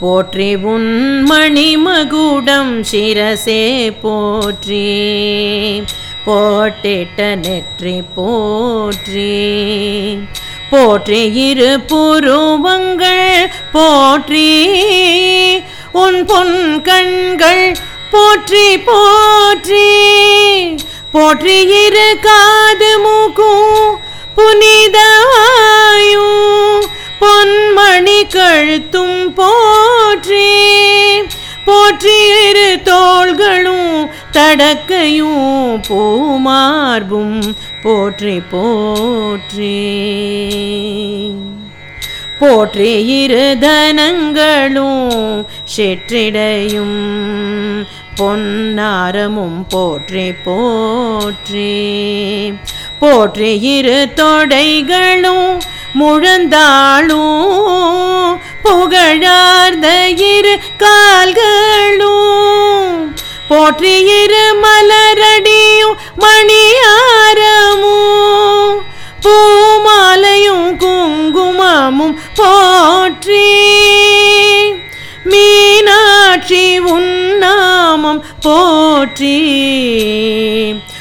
போற்றி உன்மணி மகுடம் சிரசே போற்றி. போட்டிட்ட நெற்றி போற்றி. போற்றி இரு புருவங்கள் போற்றி. உன் பொன் கண்கள் போற்றி போற்றி. போற்றி இரு காது மூக்கும் புனிதாயும். பொன்மணி கழுத்தும் போற்றி போற்றி இரு தோள்களும் தடக்கையும் பூமார்பும் போற்றி போற்றி. போற்றி இரு தனங்களும் செற்றிடையும் பொன்னாரமும் போற்றி போற்றி. போற்றி இரு தொடைகளும் முழந்தாளும் புகழார்ந்த இரு கால்களும். போற்றியிரு மலரடியும் மணியாரமும். பூமாலையும் குங்குமமும் போற்றி. மீனாட்சி உன்னாமம் போற்றி.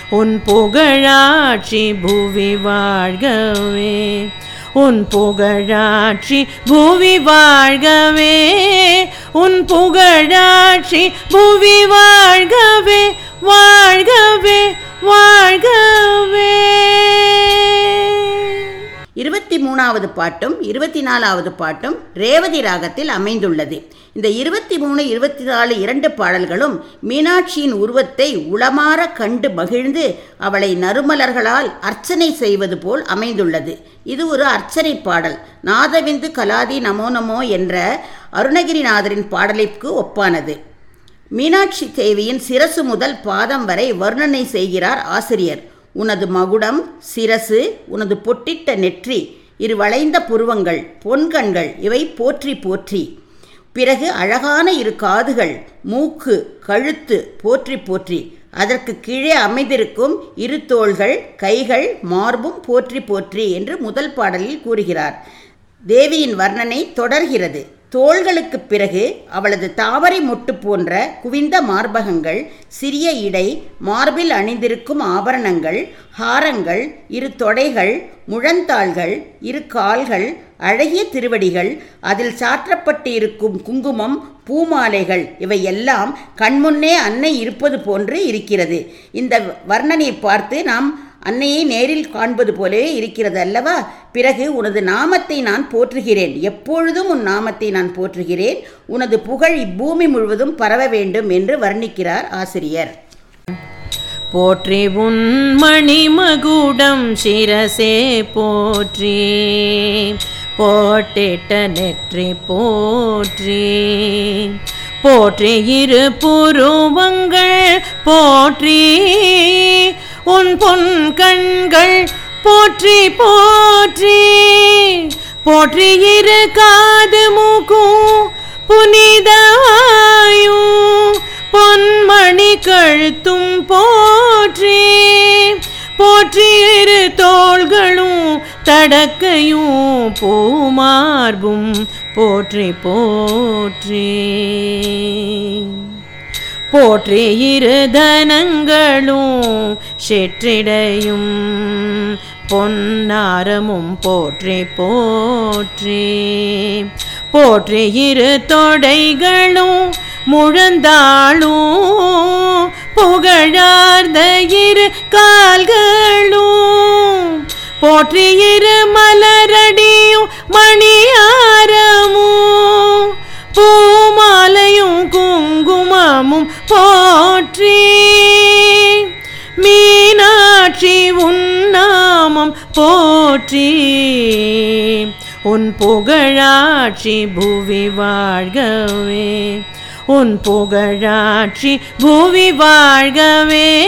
உன் புகழாட்சி புவி வாழ்கவே. உன் புகழாட்சி புவி வாழ்கவே உன் புகழாட்சி புவி வாழ்கவே வாழ்கவே வாழ்கவே மூணாவது பாட்டும் இருபத்தி நாலாவது பாட்டும் ரேவதி ராகத்தில் அமைந்துள்ளது. இந்த இருபத்தி மூணு இருபத்தி நாலு இரண்டு பாடல்களும் மீனாட்சியின் உருவத்தை உளமாற கண்டு மகிழ்ந்து அவளை நறுமலர்களால் அர்ச்சனை செய்வது போல் அமைந்துள்ளது. இது ஒரு அர்ச்சனை பாடல். நாதவிந்து கலாதி நமோ நமோ என்ற அருணகிரிநாதரின் பாடலுக்கு ஒப்பானது. மீனாட்சி தேவியின் சிரசு முதல் பாதம் வரை வர்ணனை செய்கிறார் ஆசிரியர். உனது மகுடம் சிரசு உனது பொட்டிட்ட நெற்றி இரு வளைந்த புருவங்கள் பொன்கண்கள் இவை போற்றி போற்றி. பிறகு அழகான இரு காதுகள் மூக்கு கழுத்து போற்றி போற்றி. அதற்கு கீழே அமைந்திருக்கும் இரு தோள்கள் கைகள் மார்பும் போற்றி போற்றி என்று முதல் பாடலில் கூறுகிறார். தேவியின் வர்ணனை தொடர்கிறது. தோள்களுக்கு பிறகு அவளது தாவரை மொட்டு போன்ற குவிந்த மார்பகங்கள் சிறிய இடை மார்பில் அணிந்திருக்கும் ஆபரணங்கள் ஹாரங்கள் இரு தொடைகள் முழந்தாள்கள் இரு கால்கள் அழகிய திருவடிகள் அதில் சாற்றப்பட்டு இருக்கும் குங்குமம் பூமாலைகள் இவையெல்லாம் கண்முன்னே அன்னை இருப்பது போன்று இருக்கிறது. இந்த வர்ணனை பார்த்து நாம் அன்னையை நேரில் காண்பது போலவே இருக்கிறது அல்லவா பிறகு உனது நாமத்தை நான் போற்றுகிறேன். எப்பொழுதும் உன் நாமத்தை நான் போற்றுகிறேன். உனது புகழ் இப்பூமி முழுவதும் பரவ வேண்டும் என்று வர்ணிக்கிறார் ஆசிரியர். போற்றி உன் மணிமகுடம் சிரசே போற்றி. போட்டிட்ட நெற்றி போற்றி. போற்றி இரு புருவங்கள் போற்றி. உன் பொன் கண்கள் போற்றி போற்றி. போற்றி இரு காது மூக்கும் புனிதாயும் பொன்மணி கழுத்தும் போற்றி. போற்றி இரு தோள்களும் தடக்கையும் பூமார்பும். போற்றி போற்றி. போற்றி இரு செற்றிடையும். பொன்னாரமும் போற்றி போற்றி. போற்றி இரு தொடைகளும் முழந்தாளும். புகழார்ந்த இரு கால்களும். போற்றி இரு மலரடியும் மணியா நாமும் போற்றி. மீனாட்சி உன்னாமம் போற்றி. உன் புகழாட்சி புவி வாழ்கவே. உன் புகழாட்சி புவி வாழ்கவே.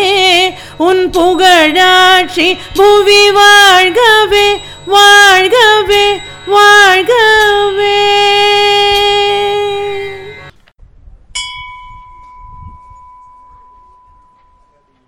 உன் புகழாட்சி புவி வாழ்கவே. வாழ்கவே.